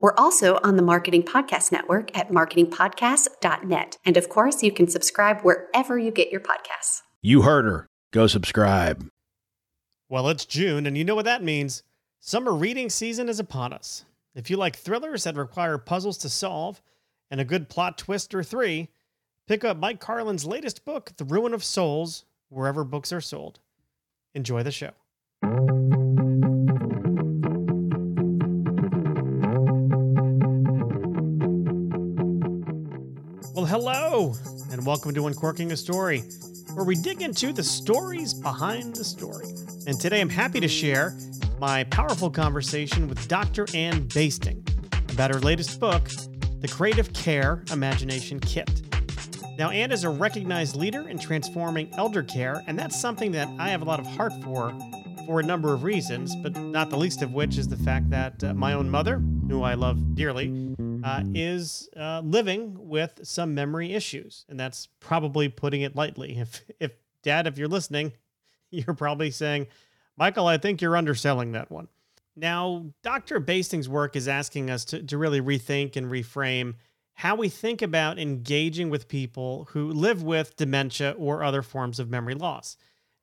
We're also on the Marketing Podcast Network at marketingpodcast.net. And of course, you can subscribe wherever you get your podcasts. You heard her. Go subscribe. Well, it's June, and you know what that means. Summer reading season is upon us. If you like thrillers that require puzzles to solve and a good plot twist or three, pick up Mike Carlon's latest book, The Ruin of Souls, wherever books are sold. Enjoy the show. Hello, and welcome to Uncorking a Story, where we dig into the stories behind the story. And today I'm happy to share my powerful conversation with Dr. Anne Basting about her latest book, The Creative Care Imagination Kit. Now, Ann is a recognized leader in transforming elder care, and that's something that I have a lot of heart for, for a number of reasons, but not the least of which is the fact that uh, my own mother, who I love dearly, uh, is uh, living with some memory issues, and that's probably putting it lightly. If, if Dad, if you're listening, you're probably saying, Michael, I think you're underselling that one. Now, Dr. Basting's work is asking us to, to really rethink and reframe how we think about engaging with people who live with dementia or other forms of memory loss.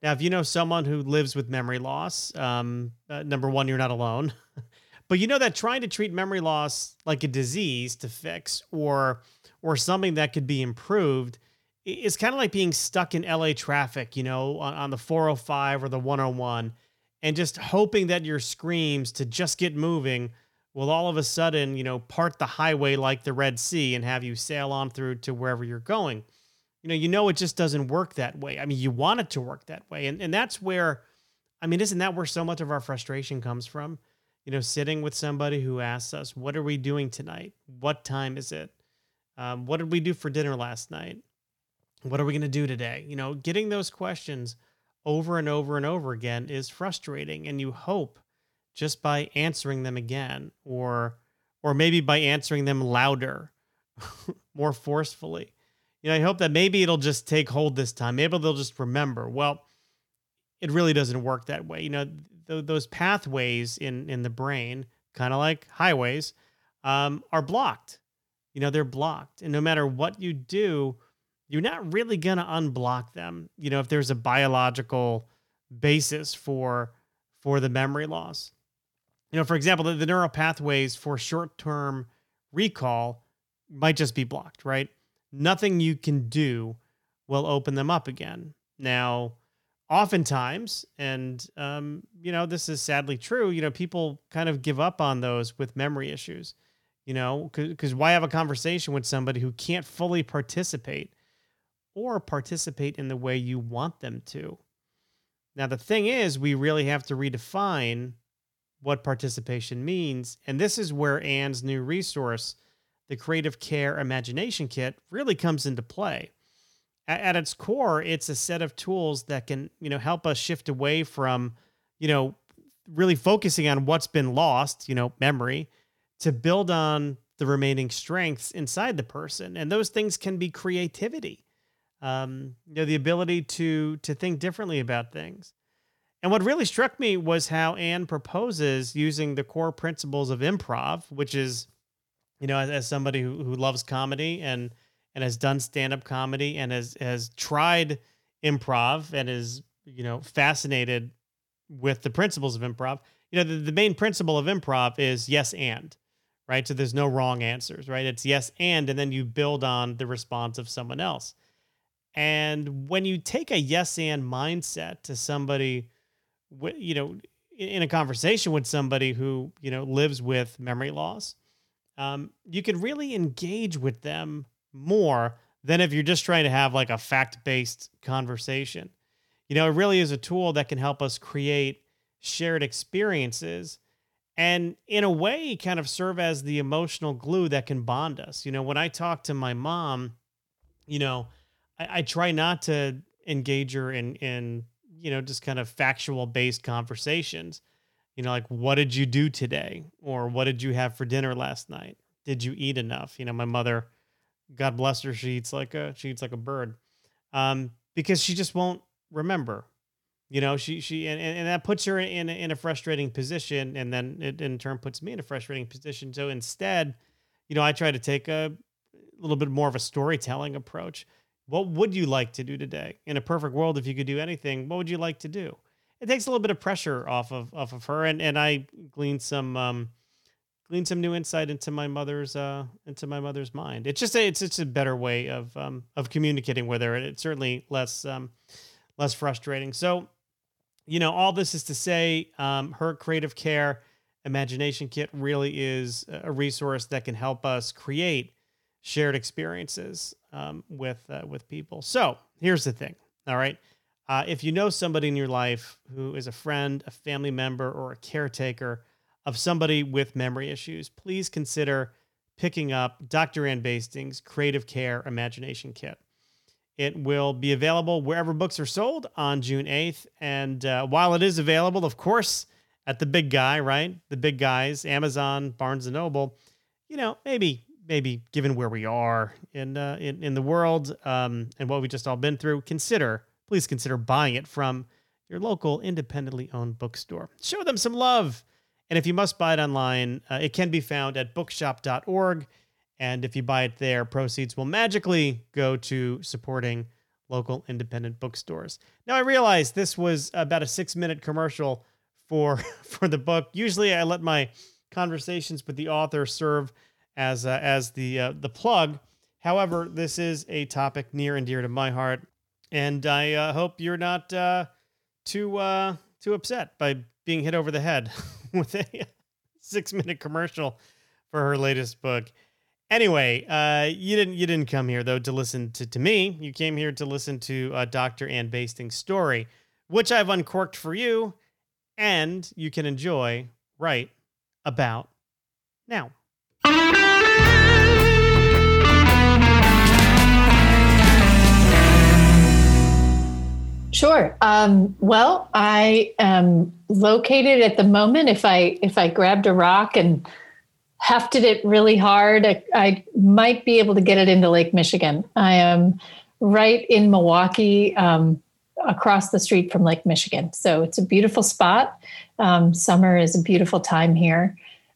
Now, if you know someone who lives with memory loss, um, uh, number one, you're not alone. but you know that trying to treat memory loss like a disease to fix or or something that could be improved is kind of like being stuck in LA traffic, you know, on, on the 405 or the 101 and just hoping that your screams to just get moving will all of a sudden, you know, part the highway like the Red Sea and have you sail on through to wherever you're going. You know, you know it just doesn't work that way. I mean, you want it to work that way. And and that's where I mean, isn't that where so much of our frustration comes from? You know, sitting with somebody who asks us, "What are we doing tonight? What time is it? Um, what did we do for dinner last night? What are we going to do today?" You know, getting those questions over and over and over again is frustrating and you hope just by answering them again or or maybe by answering them louder more forcefully you know i hope that maybe it'll just take hold this time maybe they'll just remember well it really doesn't work that way you know th- those pathways in in the brain kind of like highways um, are blocked. You know they're blocked. And no matter what you do you're not really to unblock them. You know if there's a biological basis for for the memory loss. You know for example the, the neural pathways for short-term recall might just be blocked right? Nothing you can do will open them up again. Now oftentimes and um, you know this is sadly true you know people kind of give up on those with memory issues you know because why have a conversation with somebody who can't fully participate or participate in the way you want them to. Now, the thing is, we really have to redefine what participation means. And this is where Anne's new resource, the Creative Care Imagination Kit, really comes into play. At, at its core, it's a set of tools that can, you know, help us shift away from, you know, really focusing on what's been lost, you know, memory, to build on the remaining strengths inside the person. And those things can be creativity um, you know, the ability to to think differently about things. And what really struck me was how Anne proposes using the core principles of improv, which is, you know, as, as somebody who, who loves comedy and and has done stand up comedy and has has tried improv and is you know fascinated with the principles of improv. You know, the, the main principle of improv is yes and, right? So there's no wrong answers, right? It's yes and, and then you build on the response of someone else. And when you take a yes and mindset to somebody, you know, in a conversation with somebody who, you know, lives with memory loss, um, you can really engage with them more than if you're just trying to have like a fact based conversation. You know, it really is a tool that can help us create shared experiences and in a way kind of serve as the emotional glue that can bond us. You know, when I talk to my mom, you know, I, I try not to engage her in in you know just kind of factual based conversations. You know, like what did you do today, or what did you have for dinner last night? Did you eat enough? You know, my mother, God bless her, she eats like a she eats like a bird, um, because she just won't remember you know, she she and, and that puts her in in a frustrating position, and then it in turn puts me in a frustrating position. So instead, you know, I try to take a little bit more of a storytelling approach. What would you like to do today? In a perfect world, if you could do anything, what would you like to do? It takes a little bit of pressure off of off of her, and and I glean some um, glean some new insight into my mother's uh into my mother's mind. It's just a, it's just a better way of um of communicating with her, it's certainly less um less frustrating. So you know, all this is to say, um, her creative care imagination kit really is a resource that can help us create shared experiences um, with uh, with people. So here's the thing. All right, uh, if you know somebody in your life who is a friend, a family member, or a caretaker of somebody with memory issues, please consider picking up Dr. Anne Bastings' Creative Care Imagination Kit. It will be available wherever books are sold on June 8th. And uh, while it is available, of course, at the big guy, right? The big guys, Amazon, Barnes and Noble, you know, maybe, maybe given where we are in uh, in, in the world um, and what we've just all been through, consider, please consider buying it from your local independently owned bookstore. Show them some love. And if you must buy it online, uh, it can be found at bookshop.org. And if you buy it there, proceeds will magically go to supporting local independent bookstores. Now I realize this was about a six minute commercial for for the book. Usually I let my conversations with the author serve as uh, as the uh, the plug. However, this is a topic near and dear to my heart, and I uh, hope you're not uh, too uh, too upset by being hit over the head with a six minute commercial for her latest book. Anyway, uh, you didn't you didn't come here though to listen to, to me. You came here to listen to uh, Dr. Anne Bastings' story, which I've uncorked for you, and you can enjoy right about now. Sure. Um, well, I am located at the moment. If I if I grabbed a rock and hefted it really hard. I, I, might be able to get it into Lake Michigan. I am right in Milwaukee, um, across the street from Lake Michigan. So it's a beautiful spot. Um, summer is a beautiful time here.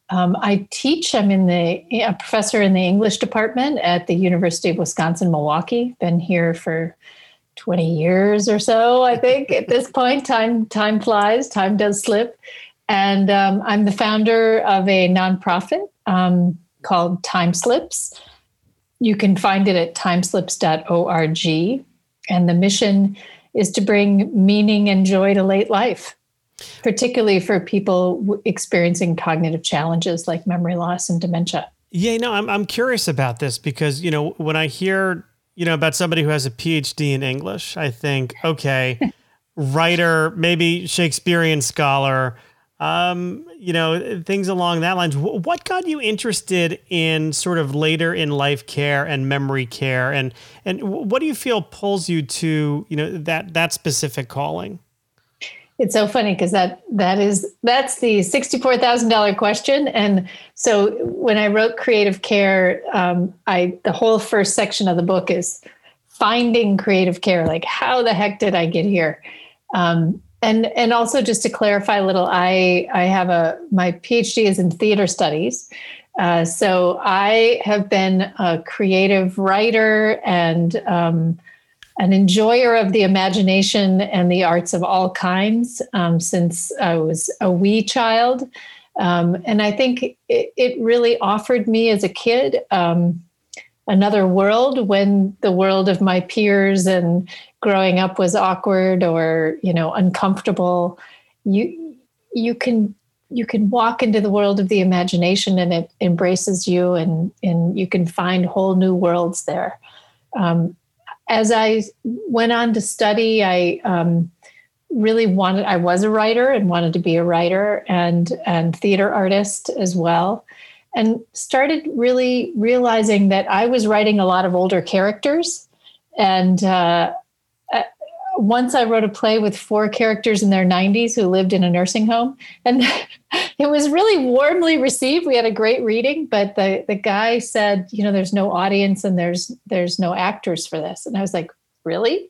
Um, I teach. I'm in the a professor in the English department at the University of Wisconsin Milwaukee. Been here for 20 years or so, I think. at this point, time time flies. Time does slip. And um, I'm the founder of a nonprofit um, called TimeSlips. You can find it at timeslips.org. And the mission is to bring meaning and joy to late life, particularly for people experiencing cognitive challenges like memory loss and dementia. Yeah, no, I'm, I'm curious about this because, you know, when I hear, you know, about somebody who has a PhD in English, I think, okay, writer, maybe Shakespearean scholar, um, you know, things along that lines. What got you interested in sort of later in life care and memory care, and and what do you feel pulls you to you know that that specific calling? It's so funny because that that is that's the sixty four thousand dollar question, and so when I wrote creative care, um, I the whole first section of the book is finding creative care. Like, how the heck did I get here? Um, and and also just to clarify a little i i have a my phd is in theater studies uh, so i have been a creative writer and um, an enjoyer of the imagination and the arts of all kinds um, since i was a wee child. Um, and i think it, it, really offered me as a kid um, another world when the world of my peers and growing up was awkward or you know uncomfortable. You you can you can walk into the world of the imagination and it embraces you and and you can find whole new worlds there. Um, as i went on to study i um, really wanted I was a writer and wanted to be a writer and and theater artist as well and started really realizing that I was writing a lot of older characters and uh, once I wrote a play with four characters in their 90s who lived in a nursing home and it was really warmly received. We had a great reading but the the guy said you know there's no audience and there's there's no actors for this. And I was like really?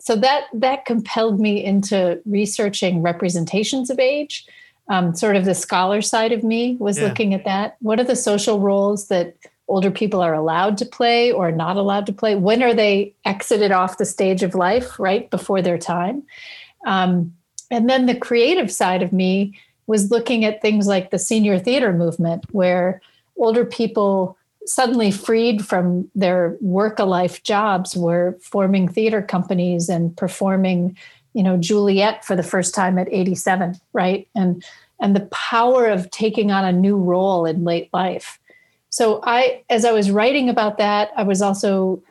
So that that compelled me into researching representations of age. Um, sort of the scholar side of me was yeah. looking at that. What are the social roles that older people are allowed to play or not allowed to play when are they exited off the stage of life right before their time? Um, and then the creative side of me was looking at things like the senior theater movement where older people suddenly freed from their work a life jobs were forming theater companies and performing you know juliet for the first time at 87 right? And and the power of taking on a new role in late life so i as i was writing about that i was also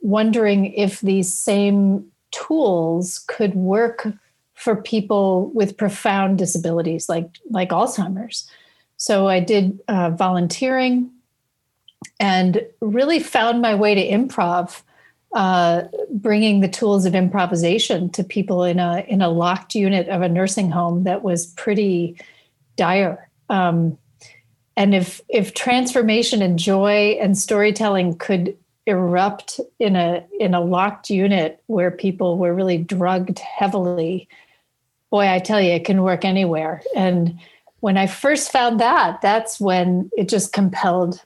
wondering if these same tools could work for people with profound disabilities like like alzheimer's so i did uh, volunteering and really found my way to improv, uh, bringing the tools of improvisation to people in a in a locked unit of a nursing home that was pretty dire. Um, and if if transformation and joy and storytelling could erupt in a in a locked unit where people were really drugged heavily, boy, I tell you, it can work anywhere. And when I first found that, that's when it just compelled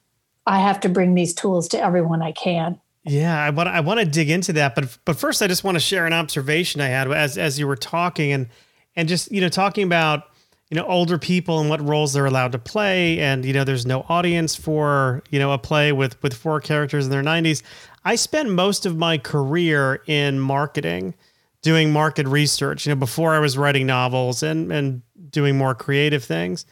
I have to bring these tools to everyone I can. Yeah, I want I want to dig into that, but but first I just want to share an observation I had as as you were talking and and just you know talking about you know older people and what roles they're allowed to play and you know there's no audience for you know a play with with four characters in their 90s. I spent most of my career in marketing doing market research, you know, before I was writing novels and and doing more creative things.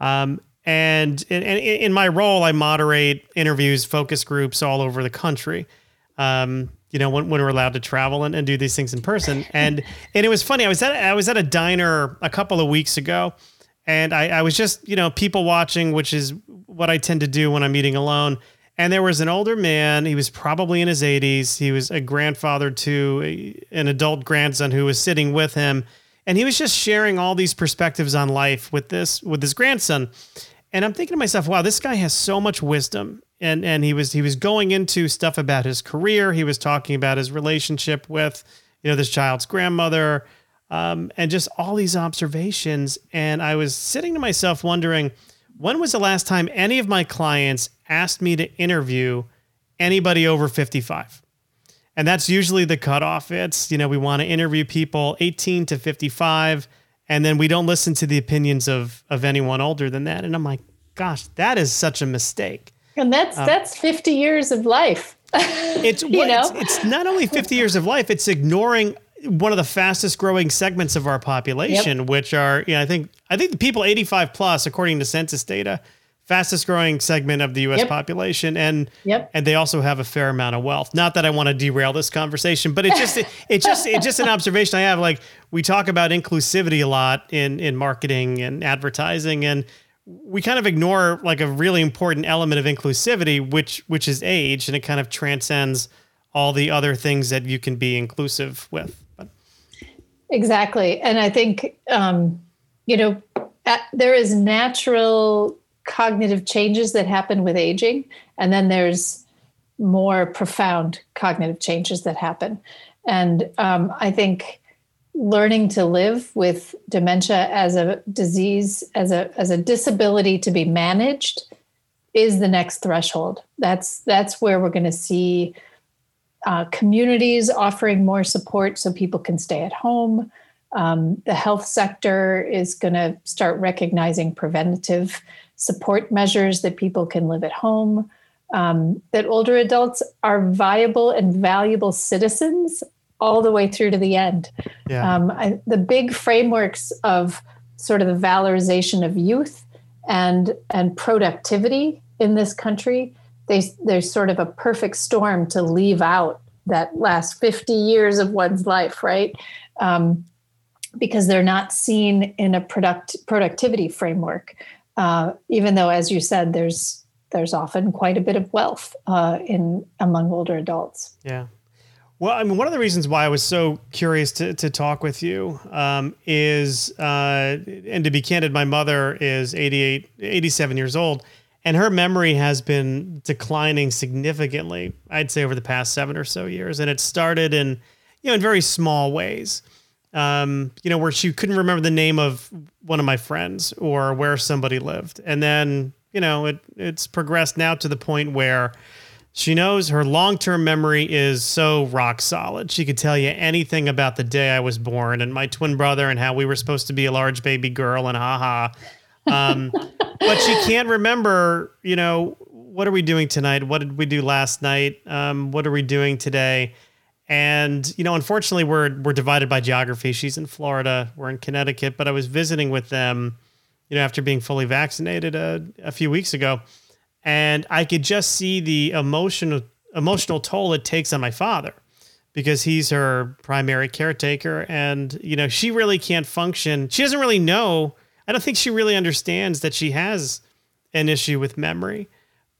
Um, and in, in, my role, I moderate interviews, focus groups all over the country. Um, you know, when, when we're allowed to travel and, and do these things in person. And and it was funny. I was at I was at a diner a couple of weeks ago, and I, I was just you know people watching, which is what I tend to do when I'm eating alone. And there was an older man. He was probably in his 80s. He was a grandfather to a, an adult grandson who was sitting with him, and he was just sharing all these perspectives on life with this with his grandson and I'm thinking to myself, wow, this guy has so much wisdom. And and he was he was going into stuff about his career. He was talking about his relationship with, you know, this child's grandmother, um, and just all these observations. And I was sitting to myself wondering, when was the last time any of my clients asked me to interview anybody over 55? And that's usually the cutoff. It's, you know, we want to interview people 18 to 55 and then we don't listen to the opinions of of anyone older than that and i'm like gosh that is such a mistake and that's um, that's 50 years of life it's you know? It's, it's, not only 50 years of life it's ignoring one of the fastest growing segments of our population yep. which are you know i think i think the people 85 plus according to census data fastest growing segment of the U.S. Yep. population, and yep. and they also have a fair amount of wealth. Not that I want to derail this conversation, but it's just it, it just it's just an observation I have. Like we talk about inclusivity a lot in in marketing and advertising, and we kind of ignore like a really important element of inclusivity, which which is age, and it kind of transcends all the other things that you can be inclusive with. But. Exactly, and I think um, you know. At, there is natural cognitive changes that happen with aging, and then there's more profound cognitive changes that happen. And um, I think learning to live with dementia as a disease, as a as a disability to be managed, is the next threshold. That's that's where we're going to see uh, communities offering more support so people can stay at home. Um, the health sector is going to start recognizing preventative support measures that people can live at home, um, that older adults are viable and valuable citizens all the way through to the end. Yeah. Um, I, the big frameworks of sort of the valorization of youth and and productivity in this country, they, there's sort of a perfect storm to leave out that last 50 years of one's life, right? Um, because they're not seen in a product productivity framework. Uh, even though, as you said, there's there's often quite a bit of wealth uh, in among older adults. Yeah. Well, I mean, one of the reasons why I was so curious to, to talk with you um, is, uh, and to be candid, my mother is 88, 87 years old, and her memory has been declining significantly, I'd say, over the past seven or so years. And it started in, you know, in very small ways, um, you know, where she couldn't remember the name of one of my friends or where somebody lived. And then, you know, it, it's progressed now to the point where, she knows her long term memory is so rock solid. She could tell you anything about the day I was born and my twin brother and how we were supposed to be a large baby girl and haha. Um, but she can't remember, you know, what are we doing tonight? What did we do last night? Um, what are we doing today? And you know, unfortunately, we're we're divided by geography. She's in Florida, we're in Connecticut. But I was visiting with them, you know, after being fully vaccinated a, a few weeks ago, and I could just see the emotional emotional toll it takes on my father because he's her primary caretaker. And you know she really can't function. She doesn't really know. I don't think she really understands that she has an issue with memory.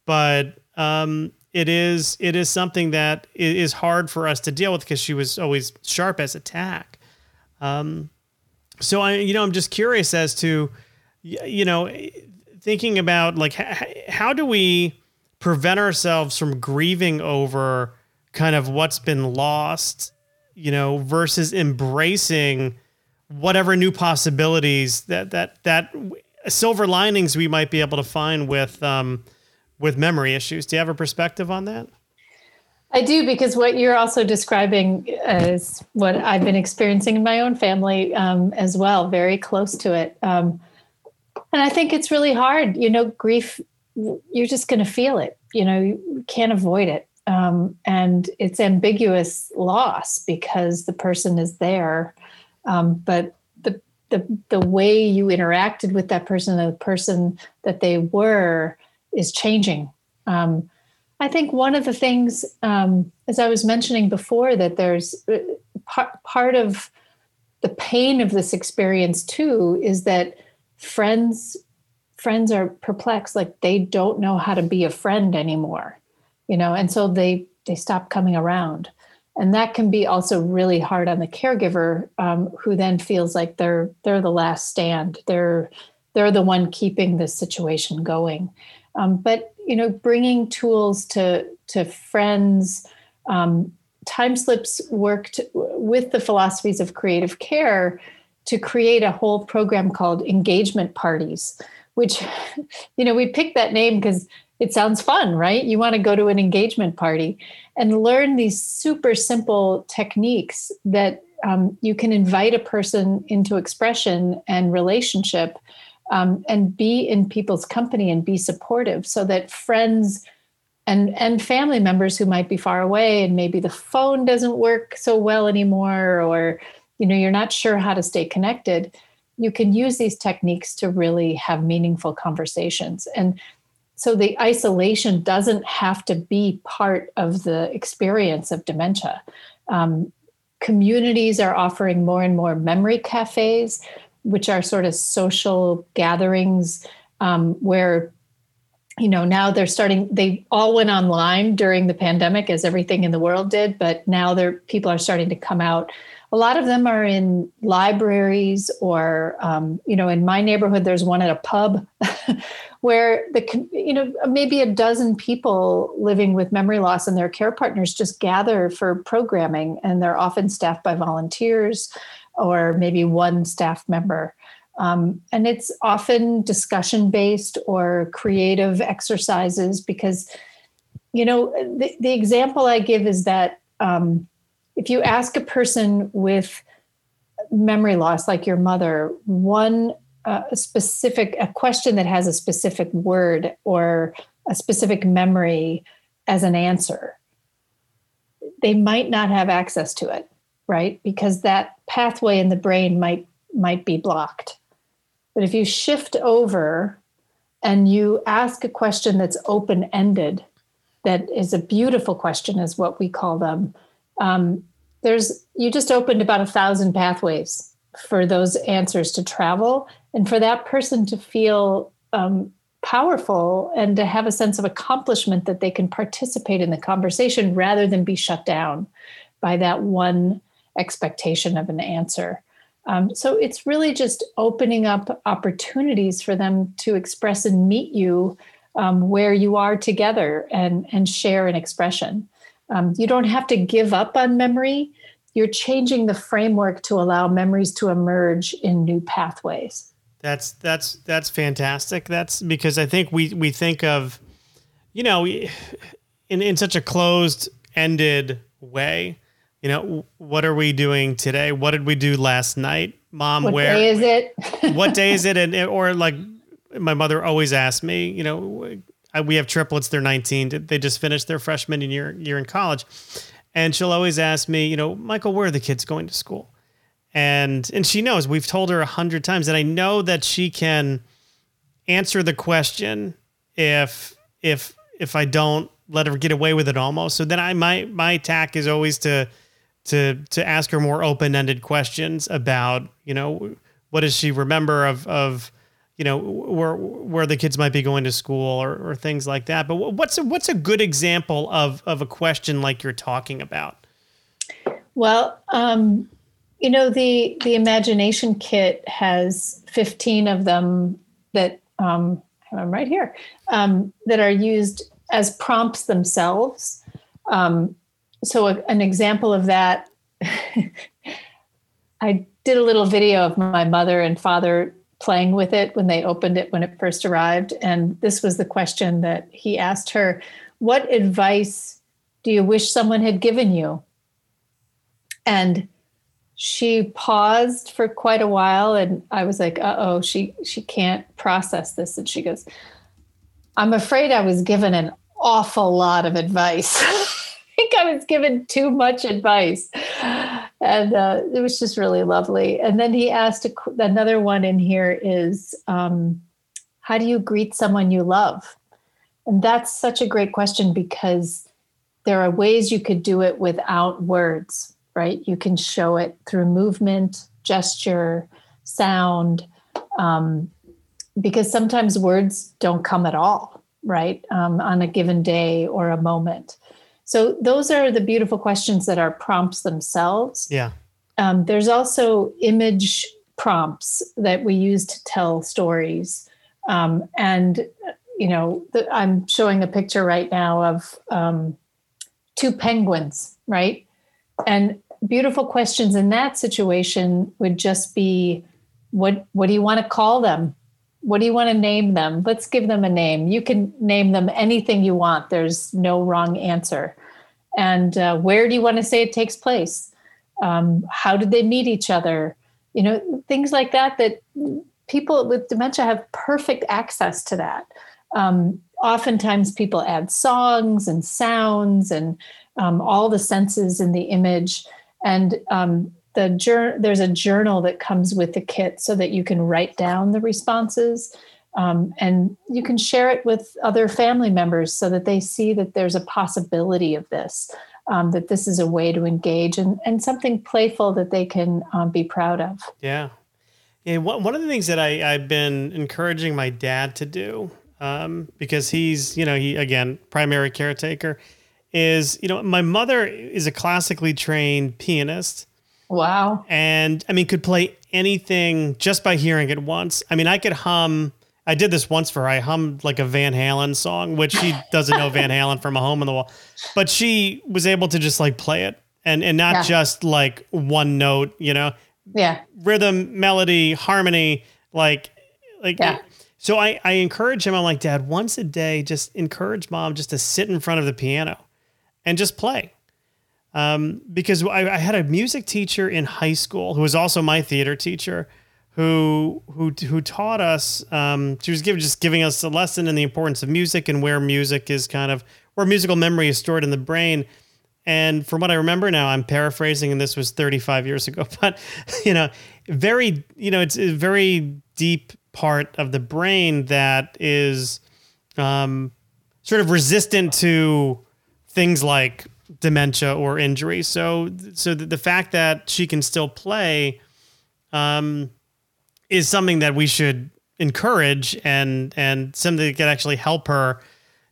But um, it is it is something that is hard for us to deal with because she was always sharp as a tack. Um, so i you know i'm just curious as to you know thinking about like how do we prevent ourselves from grieving over kind of what's been lost, you know, versus embracing whatever new possibilities that that that silver linings we might be able to find with um, with memory issues. Do you have a perspective on that? I do because what you're also describing is what I've been experiencing in my own family um, as well, very close to it. Um, and I think it's really hard. You know, grief, you're just going to feel it. You know, you can't avoid it. Um, and it's ambiguous loss because the person is there. Um, but the, the, the way you interacted with that person, the person that they were, is changing. Um, I think one of the things, um, as I was mentioning before, that there's uh, part, part of the pain of this experience too is that friends friends are perplexed like they don't know how to be a friend anymore you know and so they they stop coming around. And that can be also really hard on the caregiver um, who then feels like they're they're the last stand. They're they're the one keeping the situation going. Um, but you know bringing tools to to friends um, time slips worked with the philosophies of creative care to create a whole program called engagement parties which you know we picked that name because it sounds fun right? You want to go to an engagement party and learn these super simple techniques that um, you can invite a person into expression and relationship um, and be in people's company and be supportive so that friends and and family members who might be far away and maybe the phone doesn't work so well anymore or you know you're not sure how to stay connected you can use these techniques to really have meaningful conversations. And so the isolation doesn't have to be part of the experience of dementia. Um, communities are offering more and more memory cafes which are sort of social gatherings um, where you know now they're starting they all went online during the pandemic as everything in the world did but now there people are starting to come out a lot of them are in libraries or um, you know in my neighborhood there's one at a pub where the you know maybe a dozen people living with memory loss and their care partners just gather for programming and they're often staffed by volunteers or maybe one staff member. Um, and it's often discussion based or creative exercises because you know the, the example i give is that um, if you ask a person with memory loss, like your mother, one uh, specific a question that has a specific word or a specific memory as an answer, they might not have access to it, right? Because that pathway in the brain might might be blocked. But if you shift over and you ask a question that's open ended, that is a beautiful question, is what we call them. Um, there's you just opened about a thousand pathways for those answers to travel and for that person to feel um, powerful and to have a sense of accomplishment that they can participate in the conversation rather than be shut down by that one expectation of an answer. Um, so it's really just opening up opportunities for them to express and meet you um, where you are together and, and share an expression. Um, you don't have to give up on memory. You're changing the framework to allow memories to emerge in new pathways. That's that's that's fantastic. That's because I think we we think of, you know, in in such a closed ended way. You know, what are we doing today? What did we do last night, Mom? What where day is it? what day is it? And or like my mother always asked me. You know, we have triplets. They're 19. They just finished their freshman year year in college, and she'll always ask me. You know, Michael, where are the kids going to school? and and she knows we've told her a hundred times and i know that she can answer the question if if if i don't let her get away with it almost so then i my my tack is always to to to ask her more open-ended questions about you know what does she remember of of you know where where the kids might be going to school or, or things like that but what's a, what's a good example of of a question like you're talking about well um you know, the the imagination kit has 15 of them that um, I'm right here um, that are used as prompts themselves. Um, so, a, an example of that, I did a little video of my mother and father playing with it when they opened it when it first arrived, and this was the question that he asked her: "What advice do you wish someone had given you?" And she paused for quite a while and i was like uh-oh she she can't process this. And she goes i'm afraid i was given an awful lot of advice. I think i was given too much advice and uh, it was just really lovely and then he asked a, another one in here is um, how do you greet someone you love and that's such a great question because there are ways you could do it without words right? You can show it through movement, gesture, sound, um, because sometimes words don't come at all, right? Um, on a given day or a moment. So those are the beautiful questions that are prompts themselves. Yeah. Um, there's also image prompts that we use to tell stories. Um, and, you know, the, I'm showing a picture right now of um, two penguins, right? And beautiful questions in that situation would just be what what do you want to call them? What do you want to name them? Let's give them a name. You can name them anything you want. There's no wrong answer. And uh, where do you want to say it takes place? Um, how did they meet each other? You know, things like that. That people with dementia have perfect access to that. Um, oftentimes, people add songs and sounds and um, all the senses in the image and um, the jur- there's a journal that comes with the kit so that you can write down the responses um, and you can share it with other family members so that they see that there's a possibility of this um, that this is a way to engage and, and something playful that they can um, be proud of yeah yeah one of the things that I, i've been encouraging my dad to do um, because he's you know he again primary caretaker is you know my mother is a classically trained pianist. Wow. And I mean could play anything just by hearing it once. I mean I could hum I did this once for her. I hummed like a Van Halen song, which she doesn't know Van Halen from a home on the wall. But she was able to just like play it and and not yeah. just like one note, you know. Yeah. Rhythm, melody, harmony, like like yeah. So I, I encourage him. I'm like, Dad, once a day, just encourage mom just to sit in front of the piano and just play. Um, because I, I, had a music teacher in high school who was also my theater teacher, who who who taught us. Um, she was giving just giving us a lesson in the importance of music and where music is kind of where musical memory is stored in the brain. And from what I remember now, I'm paraphrasing, and this was 35 years ago, but you know, very you know, it's a very deep part of the brain that is um, sort of resistant to things like dementia or injury. So so the, the fact that she can still play um, is something that we should encourage and and something that can actually help her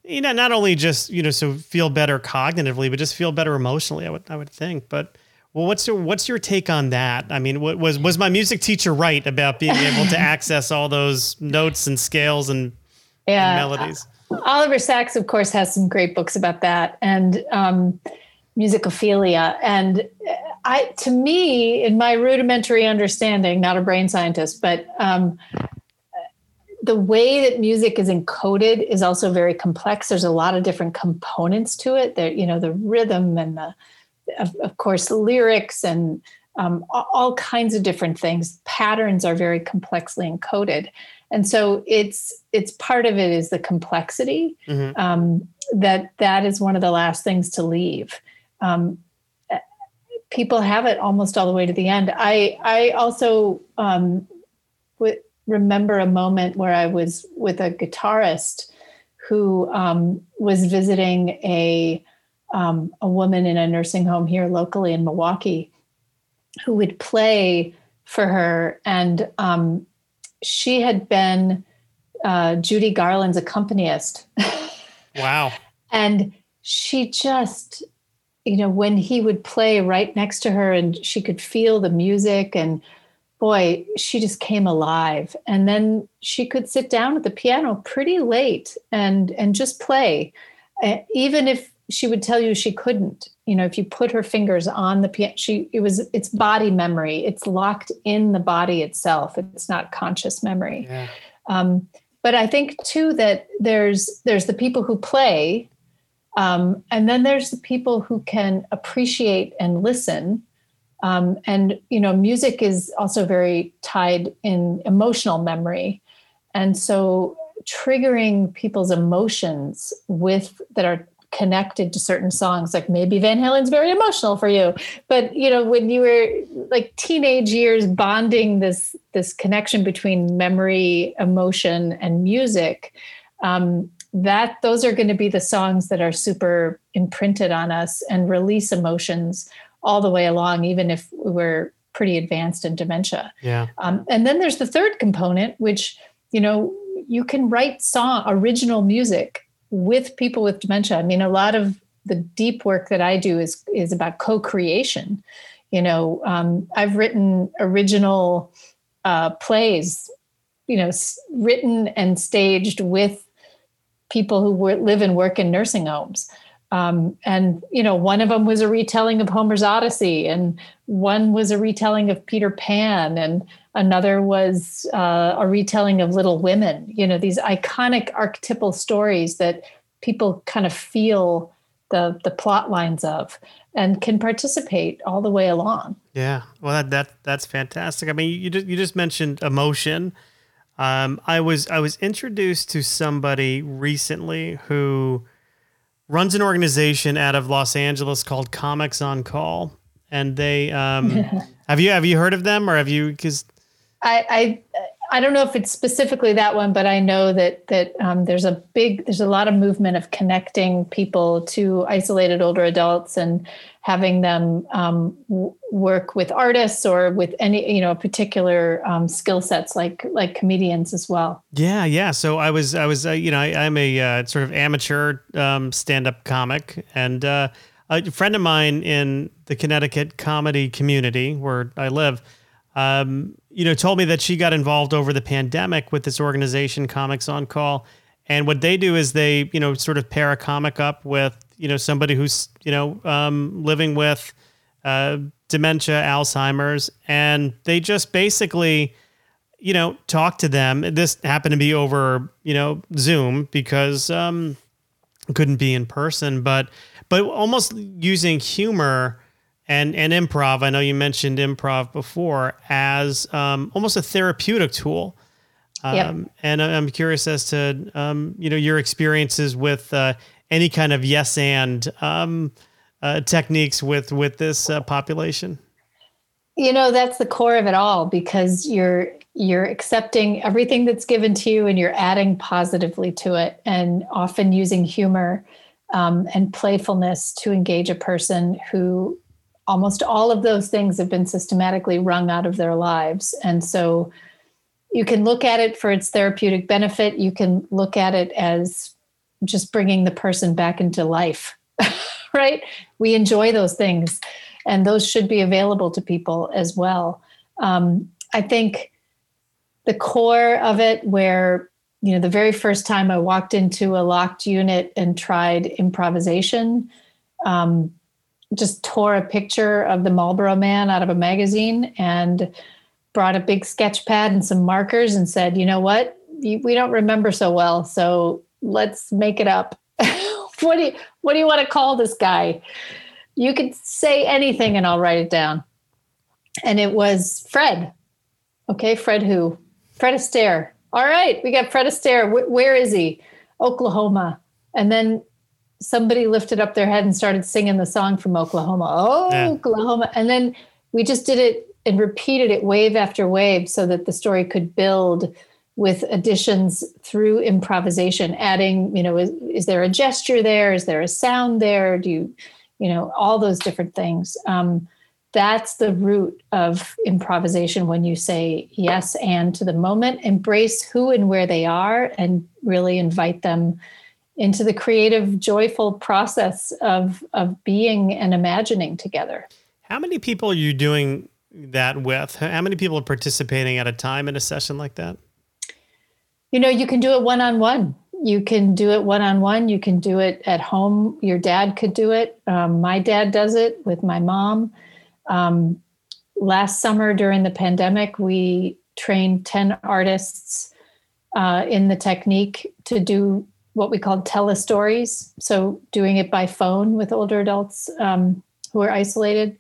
you know not only just you know so feel better cognitively but just feel better emotionally i would i would think. But well what's your what's your take on that? I mean what was was my music teacher right about being able to access all those notes and scales and, yeah, and melodies? Oliver Sacks of course has some great books about that. And um, musicophilia and I, to me, in my rudimentary understanding, not a brain scientist, but um, the way that music is encoded is also very complex. There's a lot of different components to it. There, you know, the rhythm and the, of, of course, lyrics and um, all kinds of different things. Patterns are very complexly encoded, and so it's it's part of it is the complexity. Mm-hmm. Um, that that is one of the last things to leave. Um, people have it almost all the way to the end. I I also um, w- remember a moment where I was with a guitarist who um, was visiting a um, a woman in a nursing home here locally in Milwaukee, who would play for her, and um, she had been uh, Judy Garland's accompanist. wow! and she just you know, when he would play right next to her and she could feel the music and boy, she just came alive. And then she could sit down at the piano pretty late and and just play. Uh, even if she would tell you she couldn't, you know, if you put her fingers on the piano, she it was it's body memory. It's locked in the body itself. It's not conscious memory. Yeah. Um, but I think too that there's there's the people who play um, and then there's the people who can appreciate and listen. Um, and, you know, music is also very tied in emotional memory. And so triggering people's emotions with that are connected to certain songs like maybe van halen's very emotional for you but you know when you were like teenage years bonding this this connection between memory emotion and music um, that those are going to be the songs that are super imprinted on us and release emotions all the way along, even if we're pretty advanced in dementia. Yeah. Um, and then there's the third component, which you know you can write song original music with people with dementia. I mean, a lot of the deep work that I do is is about co-creation. You know, um, I've written original uh, plays, you know, written and staged with people who live and work in nursing homes. Um, and you know, one of them was a retelling of Homer's Odyssey, and one was a retelling of Peter Pan, and another was uh, a retelling of Little Women. You know, these iconic archetypal stories that people kind of feel the the plot lines of and can participate all the way along. Yeah, well, that, that that's fantastic. I mean, you just, you just mentioned emotion, um, I was I was introduced to somebody recently who runs an organization out of Los Angeles called Comics on Call, and they um, have you have you heard of them or have you because I, I I don't know if it's specifically that one, but I know that that um, there's a big, there's a lot of movement of connecting people to isolated older adults and having them um, w- work with artists or with any, you know, particular um, skill sets like like comedians as well. Yeah, yeah. So I was, I was, uh, you know, I, am a uh, sort of amateur um, stand-up comic, and uh, a friend of mine in the Connecticut comedy community where I live um, you know, told me that she got involved over the pandemic with this organization, Comics on Call. And what they do is they, you know, sort of pair a comic up with, you know, somebody who's, you know, um, living with uh, dementia, Alzheimer's, and they just basically, you know, talk to them. This happened to be over, you know, Zoom because um, couldn't be in person, but but almost using humor and and improv. I know you mentioned improv before as um, almost a therapeutic tool. Um, yep. And I'm curious as to um, you know your experiences with uh, any kind of yes and um, uh, techniques with with this uh, population. You know that's the core of it all because you're you're accepting everything that's given to you and you're adding positively to it and often using humor um, and playfulness to engage a person who almost all of those things have been systematically wrung out of their lives. And so you can look at it for its therapeutic benefit. You can look at it as just bringing the person back into life, right? We enjoy those things, and those should be available to people as well. Um, I think the core of it, where you know, the very first time I walked into a locked unit and tried improvisation, um, just tore a picture of the Marlboro Man out of a magazine and brought a big sketch pad and some markers and said, you know what? We don't remember so well. So let's make it up. what do you, what do you want to call this guy? You could say anything and I'll write it down. And it was Fred. Okay. Fred who? Fred Astaire. All right. We got Fred Astaire. where is he? Oklahoma. And then somebody lifted up their head and started singing the song from Oklahoma. Oh, yeah. Oklahoma. And then we just did it and repeated it wave after wave so that the story could build with additions through improvisation, adding, you know, is, is there a gesture there? Is there a sound there? Do you, you know, all those different things. Um, that's the root of improvisation when you say yes and to the moment, embrace who and where they are, and really invite them into the creative, joyful process of of being and imagining together. How many people are you doing that with? How many people are participating at a time in a session like that? You know, you can do it one on one. You can do it one on one. You can do it at home. Your dad could do it. Um, my dad does it with my mom. Um, last summer during the pandemic, we trained 10 artists uh, in the technique to do what we called telestories. So doing it by phone with older adults um, who are isolated.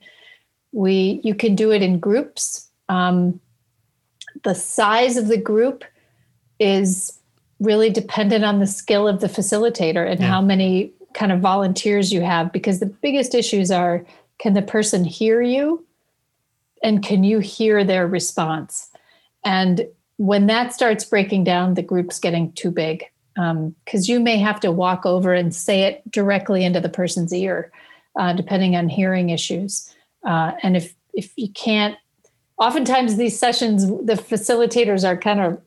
We you can do it in groups. Um, the size of the group is really dependent on the skill of the facilitator and yeah. how many kind of volunteers you have because the biggest issues are can the person hear you and can you hear their response and when that starts breaking down the group's getting too big because um, you may have to walk over and say it directly into the person's ear, uh, depending on hearing issues. Uh, and if if you can't, oftentimes these sessions, the facilitators are kind of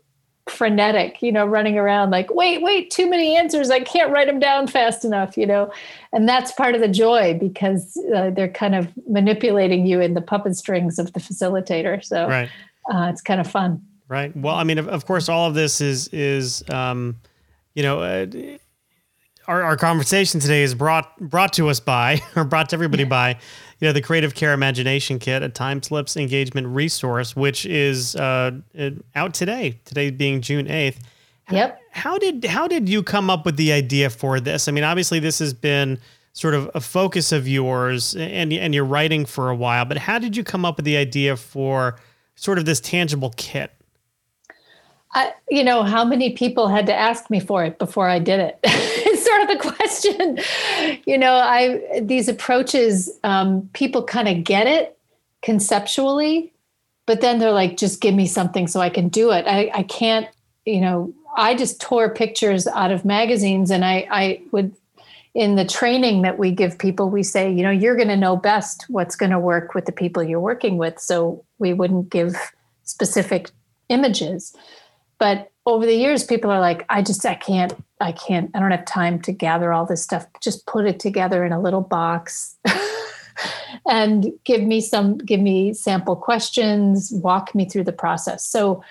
frenetic, you know, running around like, wait, wait, too many answers. I can't write them down fast enough, you know. And that's part of the joy because uh, they're kind of manipulating you in the puppet strings of the facilitator. So right. uh, it's kind of fun. Right. Well, I mean, of, of course, all of this is is um, you know, uh, our, our conversation today is brought brought to us by, or brought to everybody by, you know, the Creative Care Imagination Kit, a TimeSlips engagement resource, which is uh, out today. Today being June eighth. Yep. How did how did you come up with the idea for this? I mean, obviously, this has been sort of a focus of yours, and and you're writing for a while. But how did you come up with the idea for sort of this tangible kit? I, you know, how many people had to ask me for it before I did it? it's sort of the question. You know, I these approaches, um, people kind of get it conceptually, but then they're like, just give me something so I can do it. I, I can't, you know, I just tore pictures out of magazines and I, I would in the training that we give people, we say, you know, you're going to know best what's going to work with the people you're working with. So we wouldn't give specific images but over the years people are like i just i can't i can't i don't have time to gather all this stuff. Just put it together in a little box and give me some give me sample questions walk me through the process. So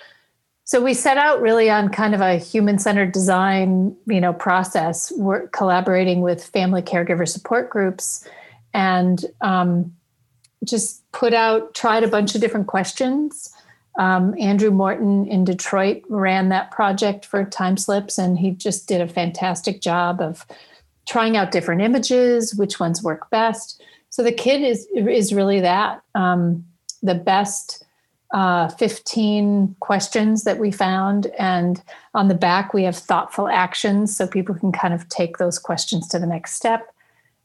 so we set out really on kind of a human-centered design you know process. We're collaborating with family caregiver support groups and um, just put out tried a bunch of different questions um, Andrew Morton in Detroit ran that project for TimeSlips, and he just did a fantastic job of trying out different images, which ones work best. So the kit is is really that um, the best uh, 15 questions that we found, and on the back we have thoughtful actions, so people can kind of take those questions to the next step,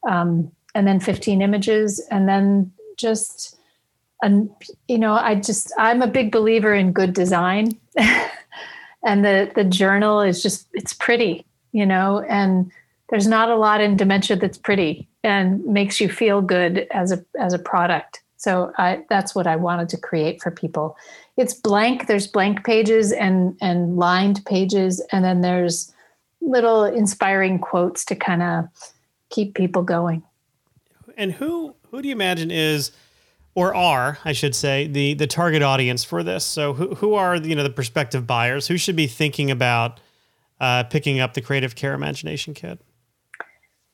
um, and then 15 images, and then just and you know i just i'm a big believer in good design and the the journal is just it's pretty you know and there's not a lot in dementia that's pretty and makes you feel good as a as a product. So I, that's what I wanted to create for people. It's blank. There's blank pages and and lined pages, and then there's little inspiring quotes to kind of keep people going. And who who do you imagine is or are, I should say, the the target audience for this? So who who are you know the prospective buyers? Who should be thinking about uh, picking up the Creative Care Imagination Kit?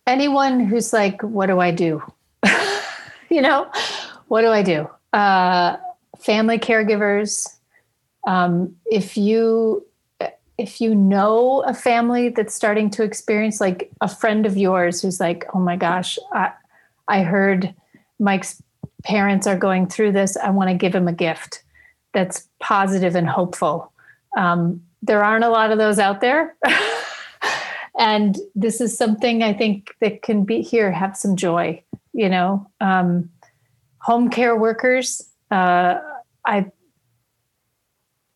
Anyone who's like, what do I do? you know, what do I do? Uh, family caregivers. Um, if you if you know a family that's starting to experience like a friend of yours who's like, oh my gosh, I, I heard Mike's parents are going through this. I want to give them a gift that's positive and hopeful. Um, there aren't a lot of those out there. and this is something I think that can be here, have some joy, you know. Um, home care workers, uh, I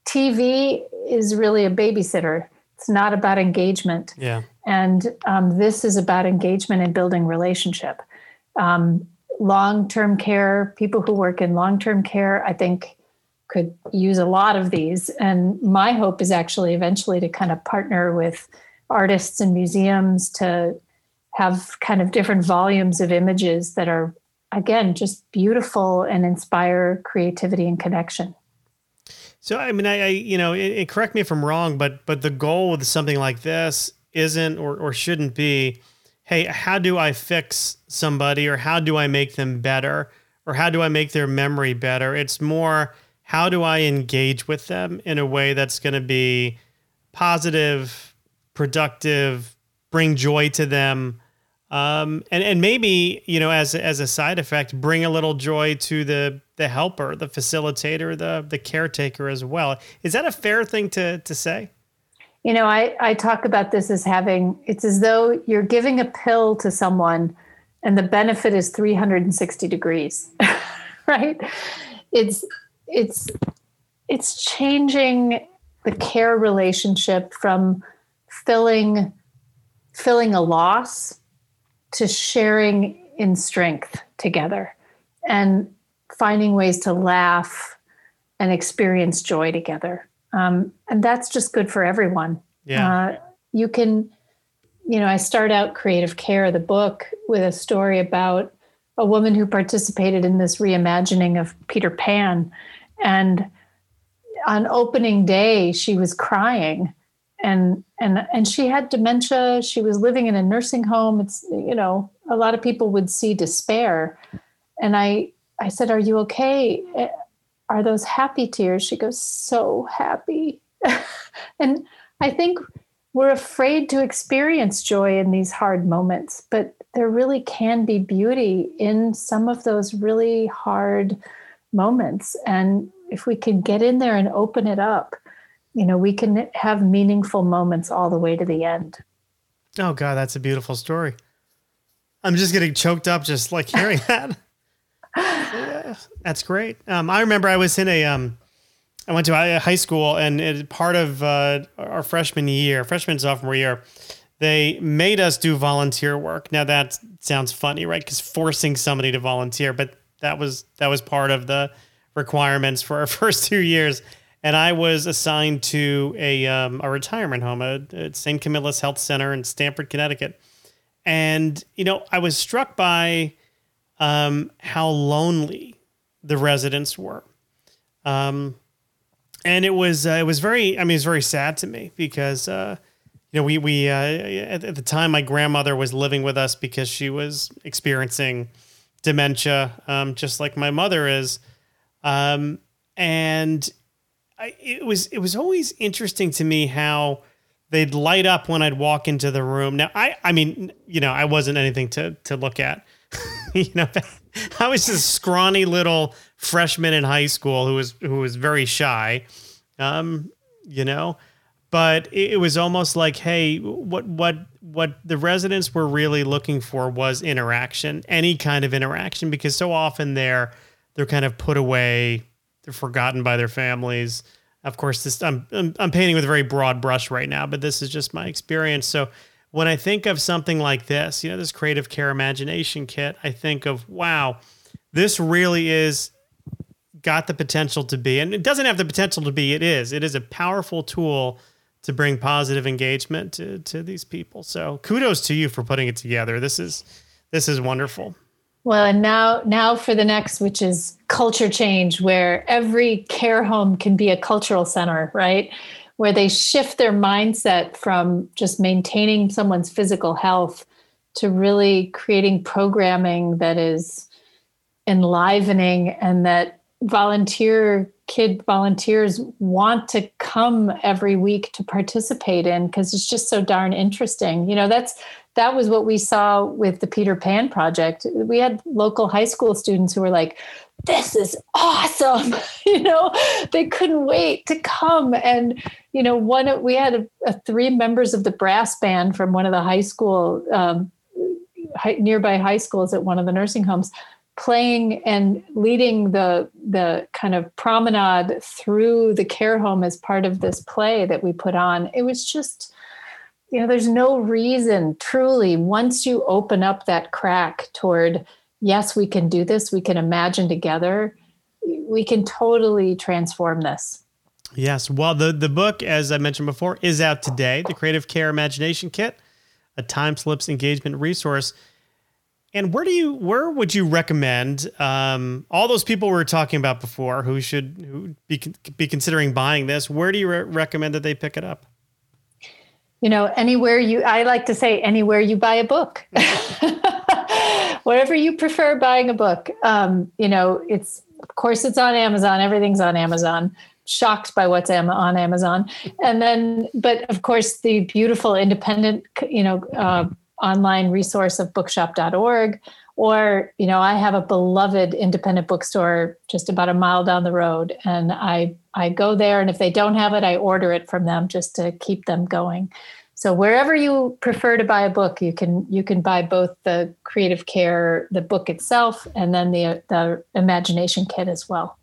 TV is really a babysitter. It's not about engagement. Yeah. And um, this is about engagement and building relationship. Um, long term care, people who work in long term care, I think could use a lot of these. And my hope is actually eventually to kind of partner with artists and museums to have kind of different volumes of images that are, again, just beautiful and inspire creativity and connection. So, I mean, I, I you know, it, it, correct me if I'm wrong, but but the goal with something like this isn't or, or shouldn't be hey, how do I fix somebody or how do I make them better or how do I make their memory better? It's more how do I engage with them in a way that's going to be positive, productive, bring joy to them. Um, and, and maybe, you know, as, as a side effect, bring a little joy to the, the helper, the facilitator, the, the caretaker as well. Is that a fair thing to, to say? You know, I, I talk about this as having it's as though you're giving a pill to someone and the benefit is 360 degrees, right? It's it's it's changing the care relationship from filling filling a loss to sharing in strength together and finding ways to laugh and experience joy together um, and that's just good for everyone. Yeah. Uh, you can, you know, I start out Creative Care, the book, with a story about a woman who participated in this reimagining of Peter Pan. And on opening day, she was crying and and and she had dementia she was living in a nursing home it's you know a lot of people would see despair and i i said are you okay are those happy tears? She goes, so happy. and I think we're afraid to experience joy in these hard moments, but there really can be beauty in some of those really hard moments. And if we can get in there and open it up, you know, we can have meaningful moments all the way to the end. Oh, God, that's a beautiful story. I'm just getting choked up just like hearing that that's great. Um, I remember I was in a, um, I went to high school and it, part of uh, our freshman year, freshman sophomore year, they made us do volunteer work. Now that sounds funny, right? Because forcing somebody to volunteer, but that was that was part of the requirements for our first two years. And I was assigned to a um, a retirement home at St. Camillus Health Center in Stamford, Connecticut. And you know, I was struck by um, how lonely the residents were. Um, and it was uh, it was very I mean it was very sad to me because uh, you know we we uh, at, at, the time my grandmother was living with us because she was experiencing dementia um, just like my mother is. Um, and I, it was it was always interesting to me how they'd light up when I'd walk into the room. Now I I mean you know I wasn't anything to to look at you know, I was this scrawny little freshman in high school who was who was very shy, um, you know, but it, it was almost like, hey, what what what the residents were really looking for was interaction, any kind of interaction, because so often they're they're kind of put away, they're forgotten by their families. Of course, this I'm I'm, I'm painting with a very broad brush right now, but this is just my experience. So when I think of something like this, you know, this creative care imagination kit, I think of, wow, this really is got the potential to be, and it doesn't have the potential to be, it is. It is a powerful tool to bring positive engagement to, to these people. So kudos to you for putting it together. This is this is wonderful. Well, and now now for the next, which is culture change, where every care home can be a cultural center, right? Where they shift their mindset from just maintaining someone's physical health to really creating programming that is enlivening and that volunteer kid volunteers want to come every week to participate in because it's just so darn interesting. You know, that's that was what we saw with the Peter Pan project. We had local high school students who were like, this is awesome. you know, they couldn't wait to come. And, you know, one, we had a, a three members of the brass band from one of the high school, um, high, nearby high schools at one of the nursing homes playing and leading the the kind of promenade through the care home as part of this play that we put on it was just you know there's no reason truly once you open up that crack toward yes we can do this we can imagine together we can totally transform this yes well the the book as i mentioned before is out today the creative care imagination kit a TimeSlips engagement resource and where do you where would you recommend um, all those people we were talking about before who should who be be considering buying this? Where do you re- recommend that they pick it up? You know, anywhere you I like to say anywhere you buy a book. Whatever you prefer buying a book. Um, you know, it's of course it's on Amazon. Everything's on Amazon shocked by what's on Amazon. And then, but of course, the beautiful independent, you know, uh, online resource of bookshop.org or you know i have a beloved independent bookstore just about a mile down the road and i i go there and if they don't have it i order it from them just to keep them going. So wherever you prefer to buy a book you can you can buy both the creative care the book itself and then the the imagination kit as well.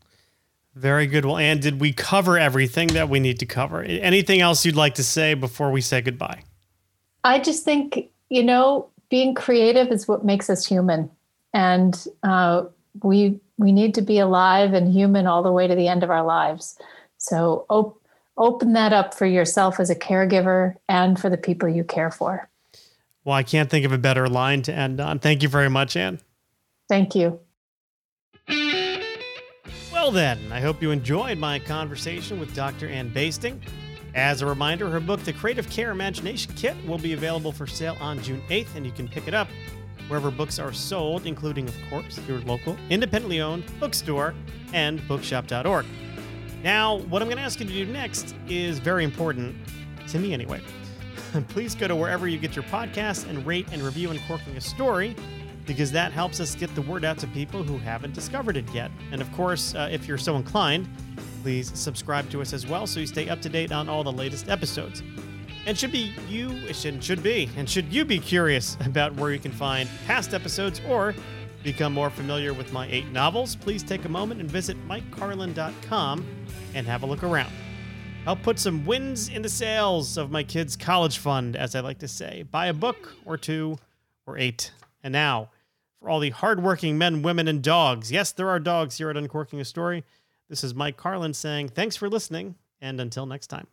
Very good. Well Anne, did we cover everything that we need to cover? Anything else you'd like to say before we say goodbye? I just think you know, being creative is what makes us human, and uh, we we need to be alive and human all the way to the end of our lives. So op- open that up for yourself as a caregiver and for the people you care for. Well, I can't think of a better line to end on. Thank you very much, Anne. Thank you. Well, then, I hope you enjoyed my conversation with Dr. Anne Basting. As a reminder, her book, The Creative Care Imagination Kit, will be available for sale on June 8th, and you can pick it up wherever books are sold, including, of course, your local independently owned bookstore and bookshop.org. Now, what I'm going to ask you to do next is very important to me anyway. Please go to wherever you get your podcasts and rate and review Uncorking a Story because that helps us get the word out to people who haven't discovered it yet. And of course, uh, if you're so inclined, please subscribe to us as well so you stay up to date on all the latest episodes. And should be you it should should be and should you be curious about where you can find past episodes or become more familiar with my eight novels, please take a moment and visit mikecarlon.com and have a look around. I'll put some wins in the sails of my kids' college fund, as I like to say. Buy a book or two or eight. And now, for all the hardworking men, women, and dogs. Yes, there are dogs here at Uncorking a Story. This is Mike Carlon saying thanks for listening, and until next time.